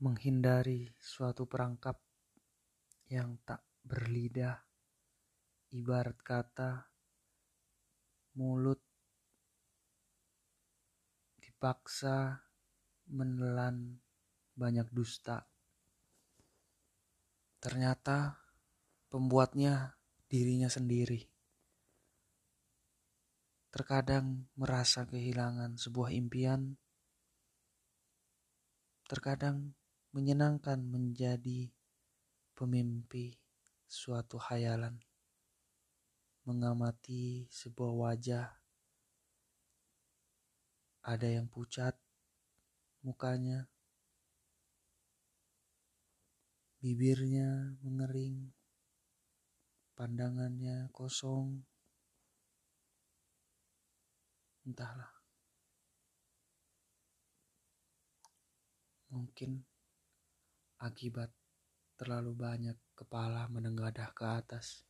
menghindari suatu perangkap yang tak berlidah, ibarat kata mulut dipaksa menelan banyak dusta. Ternyata pembuatnya dirinya sendiri. Terkadang merasa kehilangan sebuah impian, terkadang menyenangkan menjadi pemimpi suatu hayalan, mengamati sebuah wajah. Ada yang pucat mukanya, bibirnya mengering, pandangannya kosong. Entahlah. Mungkin akibat terlalu banyak kepala menengadah ke atas.